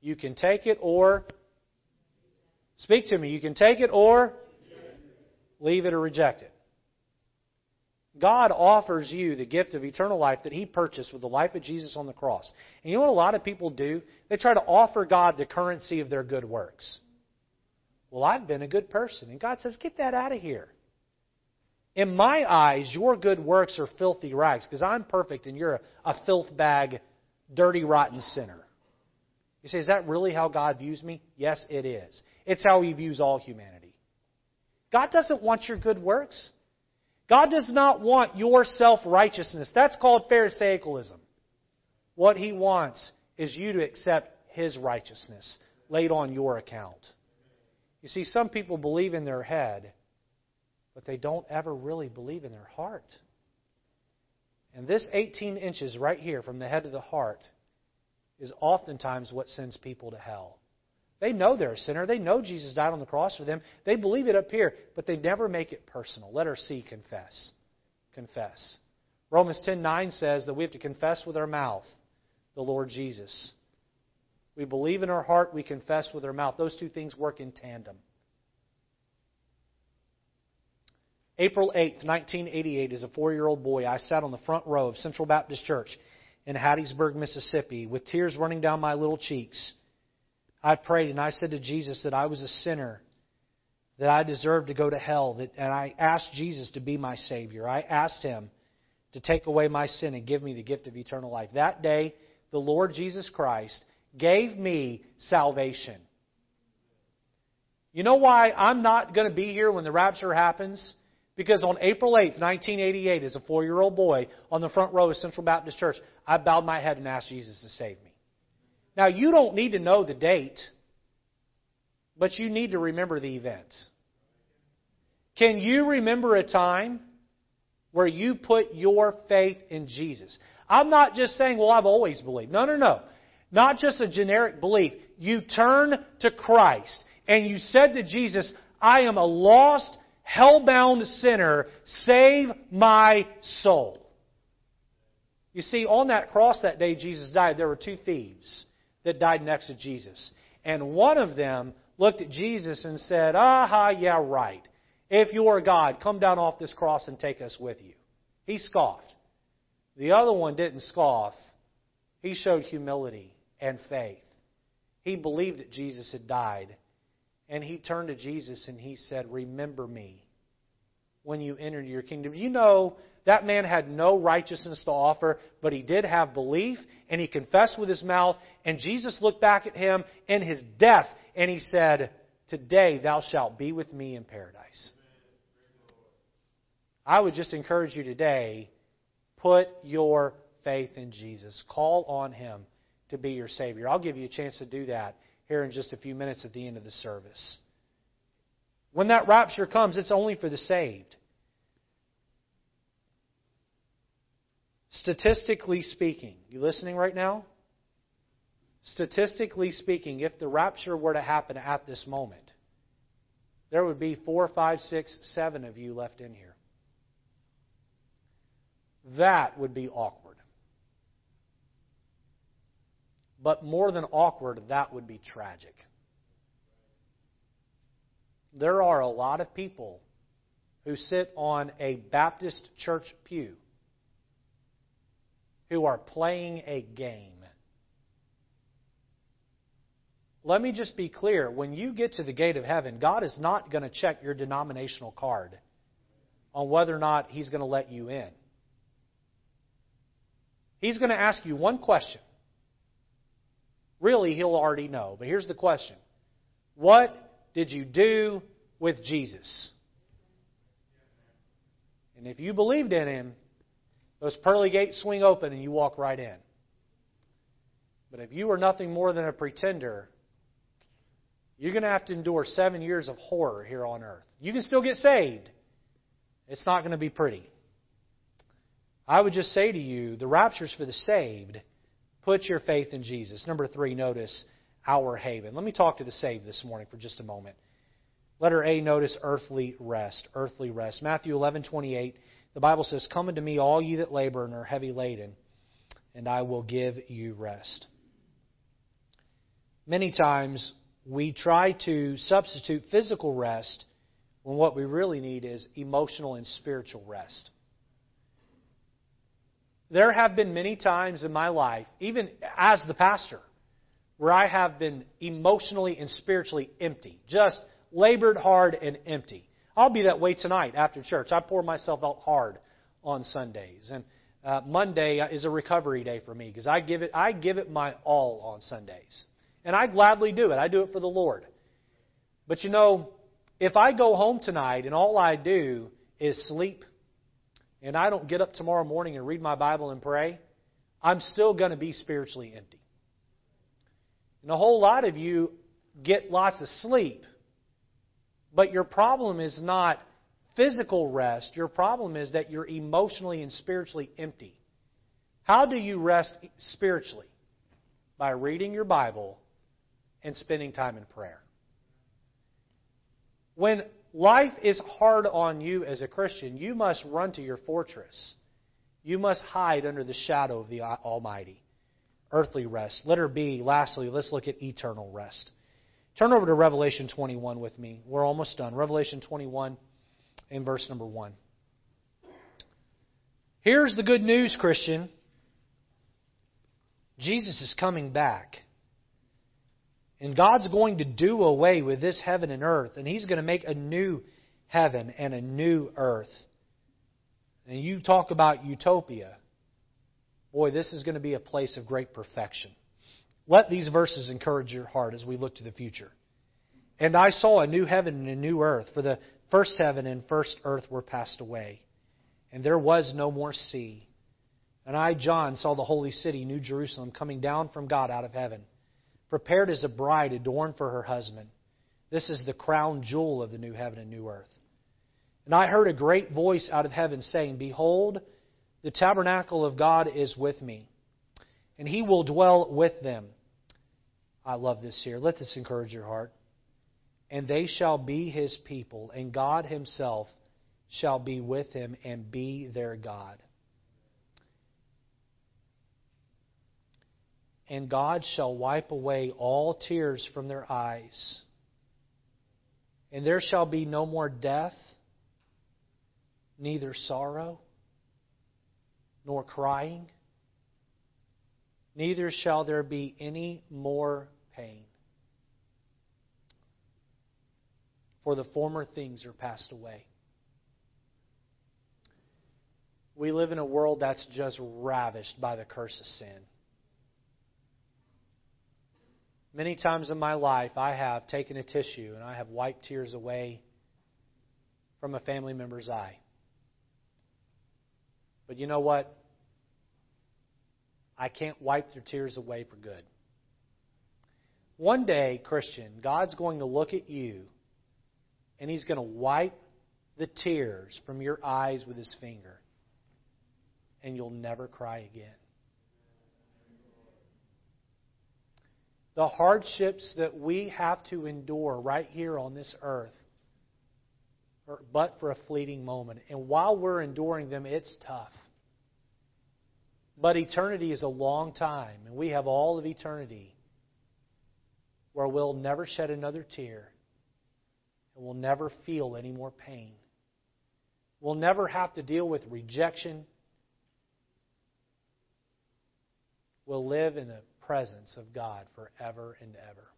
You can take it or Speak to me. You can take it or leave it or reject it. God offers you the gift of eternal life that He purchased with the life of Jesus on the cross. And you know what a lot of people do? They try to offer God the currency of their good works. Well, I've been a good person. And God says, get that out of here. In my eyes, your good works are filthy rags because I'm perfect and you're a, filth bag, dirty, rotten sinner. You say, is that really how God views me? Yes, it is. It's how He views all humanity. God doesn't want your good works. God does not want your self righteousness. That's called Pharisaicalism. What He wants is you to accept His righteousness laid on your account. You see, some people believe in their head, but they don't ever really believe in their heart. And this 18 inches right here from the head to the heart is oftentimes what sends people to hell. They know they're a sinner. They know Jesus died on the cross for them. They believe it up here, but they never make it personal. Letter C, confess. Confess. Romans 10:9 says that we have to confess with our mouth the Lord Jesus. We believe in our heart, we confess with our mouth. Those two things work in tandem. April 8th, 1988, as a four year old boy, I sat on the front row of Central Baptist Church in Hattiesburg, Mississippi, with tears running down my little cheeks I prayed and I said to Jesus that I was a sinner, that I deserved to go to hell, that, and I asked Jesus to be my Savior. I asked Him to take away my sin and give me the gift of eternal life. That day, the Lord Jesus Christ gave me salvation. You know why I'm not going to be here when the rapture happens? Because on April 8th, 1988, as a four year old boy on the front row of Central Baptist Church, I bowed my head and asked Jesus to save me. Now, you don't need to know the date, but you need to remember the event. Can you remember a time where you put your faith in Jesus? I'm not just saying, well, I've always believed. No, no, no. Not just a generic belief. You turn to Christ and you said to Jesus, I am a lost hell-bound sinner, save my soul. You see, on that cross that day Jesus died, there were two thieves that died next to Jesus. And one of them looked at Jesus and said, Aha, yeah, right. If you are God, come down off this cross and take us with you. He scoffed. The other one didn't scoff. He showed humility and faith. He believed that Jesus had died. And he turned to Jesus and he said, Remember me when you enter your kingdom. You know that man had no righteousness to offer, but he did have belief, and he confessed with his mouth, and Jesus looked back at him in his death, and he said, Today thou shalt be with me in paradise. I would just encourage you today put your faith in Jesus. Call on him to be your Savior. I'll give you a chance to do that here in just a few minutes at the end of the service. When that rapture comes, it's only for the saved. Statistically speaking, you listening right now? Statistically speaking, if the rapture were to happen at this moment, there would be four, five, six, seven of you left in here. That would be awkward. But more than awkward, that would be tragic. There are a lot of people who sit on a Baptist church pew who are playing a game. Let me just be clear. When you get to the gate of heaven, God is not going to check your denominational card on whether or not He's going to let you in. He's going to ask you one question. Really, He'll already know. But here's the question What did you do with Jesus? And if you believed in Him, those pearly gates swing open and you walk right in. But if you are nothing more than a pretender, you're going to have to endure seven years of horror here on earth. You can still get saved. It's not going to be pretty. I would just say to you the rapture's for the saved. Put your faith in Jesus. Number three, notice our haven. Let me talk to the saved this morning for just a moment. Letter A, notice earthly rest. Earthly rest. Matthew 11, 28. The Bible says, Come unto me, all ye that labor and are heavy laden, and I will give you rest. Many times we try to substitute physical rest when what we really need is emotional and spiritual rest. There have been many times in my life, even as the pastor, where I have been emotionally and spiritually empty, just labored hard and empty. I'll be that way tonight after church. I pour myself out hard on Sundays, and uh, Monday is a recovery day for me because I give it I give it my all on Sundays, and I gladly do it. I do it for the Lord. But you know, if I go home tonight and all I do is sleep, and I don't get up tomorrow morning and read my Bible and pray, I'm still going to be spiritually empty. And a whole lot of you get lots of sleep but your problem is not physical rest. Your problem is that you're emotionally and spiritually empty. How do you rest spiritually? By reading your Bible and spending time in prayer. When life is hard on you as a Christian, you must run to your fortress. You must hide under the shadow of the Almighty. Earthly rest. Letter B, lastly, let's look at eternal rest. Turn over to Revelation 21 with me. We're almost done. Revelation 21 in verse number 1. Here's the good news, Christian. Jesus is coming back. And God's going to do away with this heaven and earth, and He's going to make a new heaven and a new earth. And you talk about utopia. Boy, this is going to be a place of great perfection. Let these verses encourage your heart as we look to the future. And I saw a new heaven and a new earth, for the first heaven and first earth were passed away, and there was no more sea. And I, John, saw the holy city, New Jerusalem, coming down from God out of heaven, prepared as a bride adorned for her husband. This is the crown jewel of the new heaven and new earth. And I heard a great voice out of heaven saying, Behold, the tabernacle of God is with me, and he will dwell with them. I love this here. Let this encourage your heart. and they shall be his people, and God himself shall be with him and be their God. And God shall wipe away all tears from their eyes, and there shall be no more death, neither sorrow, nor crying, neither shall there be any more pain. for the former things are passed away. We live in a world that's just ravished by the curse of sin. Many times in my life, I have taken a tissue and I have wiped tears away from a family member's eye. But you know what? I can't wipe their tears away for good. One day, Christian, God's going to look at you and He's going to wipe the tears from your eyes with His finger, and you'll never cry again. The hardships that we have to endure right here on this earth but for a fleeting moment. And while we're enduring them, it's tough. But eternity is a long time, and we have all of eternity where we'll never shed another tear and we'll never feel any more pain. We'll never have to deal with rejection. We'll live in the presence of God forever and ever.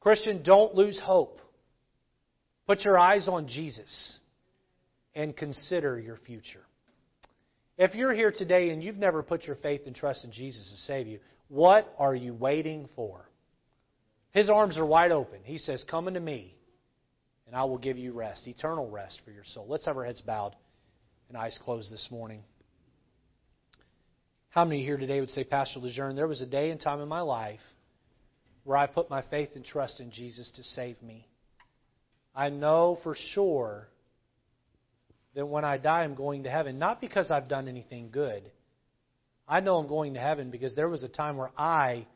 Christian, don't lose hope. Put your eyes on Jesus and consider your future. If you're here today and you've never put your faith and trust in Jesus to save you, what are you waiting for? His arms are wide open. He says, Come unto me, and I will give you rest, eternal rest for your soul. Let's have our heads bowed and eyes closed this morning. How many here today would say, Pastor Lejeune, there was a day and time in my life where I put my faith and trust in Jesus to save me? I know for sure that when I die, I'm going to heaven, not because I've done anything good. I know I'm going to heaven because there was a time where I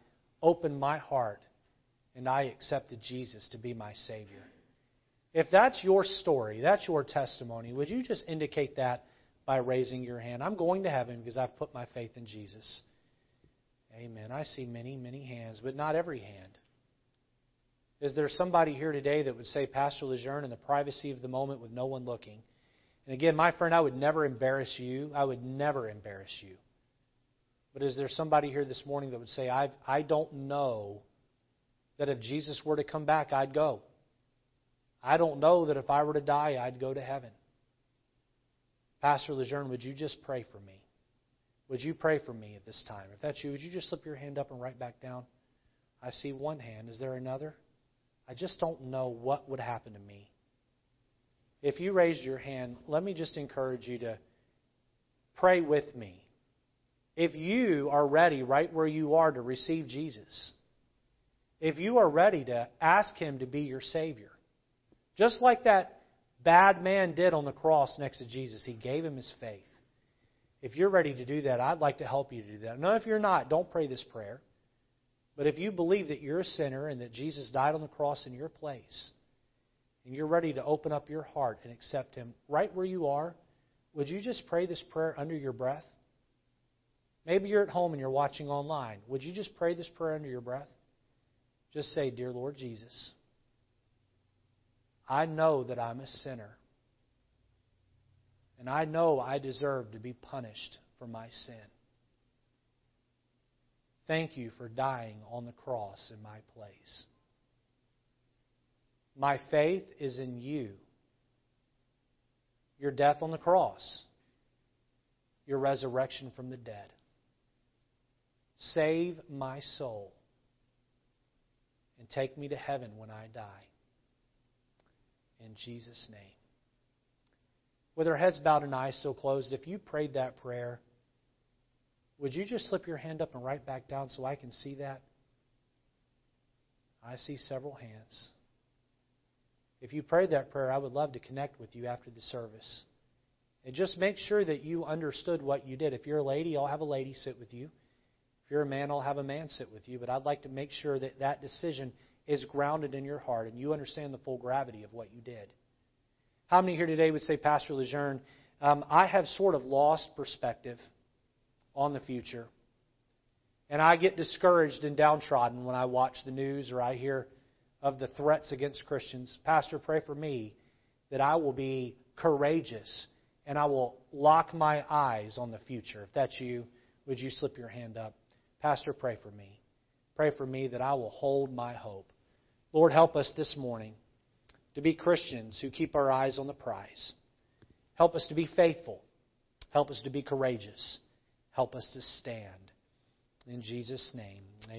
opened my heart and I accepted Jesus to be my Savior. If that's your story, that's your testimony, would you just indicate that by raising your hand? I'm going to heaven because I've put my faith in Jesus. Amen. I see many, many hands, but not every hand. Is there somebody here today that would say, Pastor Lejeune, in the privacy of the moment with no one looking? And again, my friend, I would never embarrass you. I would never embarrass you. But is there somebody here this morning that would say, I, I don't know that if Jesus were to come back, I'd go. I don't know that if I were to die, I'd go to heaven. Pastor Lejeune, would you just pray for me? Would you pray for me at this time? If that's you, would you just slip your hand up and right back down? I see one hand. Is there another? I just don't know what would happen to me. If you raised your hand, let me just encourage you to pray with me. If you are ready right where you are to receive Jesus, if you are ready to ask Him to be your Savior. Just like that bad man did on the cross next to Jesus, He gave him His faith. If you're ready to do that, I'd like to help you to do that. Now, if you're not, don't pray this prayer. But if you believe that you're a sinner and that Jesus died on the cross in your place, and you're ready to open up your heart and accept Him right where you are, would you just pray this prayer under your breath? Maybe you're at home and you're watching online. Would you just pray this prayer under your breath? Just say, Dear Lord Jesus, I know that I'm a sinner. And I know I deserve to be punished for my sin. Thank you for dying on the cross in my place. My faith is in you. Your death on the cross, your resurrection from the dead. Save my soul and take me to heaven when I die. In Jesus' name. With our heads bowed and eyes still closed, if you prayed that prayer, would you just slip your hand up and right back down so I can see that? I see several hands. If you prayed that prayer, I would love to connect with you after the service. And just make sure that you understood what you did. If you're a lady, I'll have a lady sit with you. If you're a man, I'll have a man sit with you. But I'd like to make sure that that decision is grounded in your heart and you understand the full gravity of what you did. How many here today would say, Pastor Lejeune, um, I have sort of lost perspective on the future. And I get discouraged and downtrodden when I watch the news or I hear of the threats against Christians. Pastor, pray for me that I will be courageous and I will lock my eyes on the future. If that's you, would you slip your hand up? Pastor, pray for me. Pray for me that I will hold my hope. Lord, help us this morning to be Christians who keep our eyes on the prize. Help us to be faithful. Help us to be courageous. Help us to stand. In Jesus' name, amen.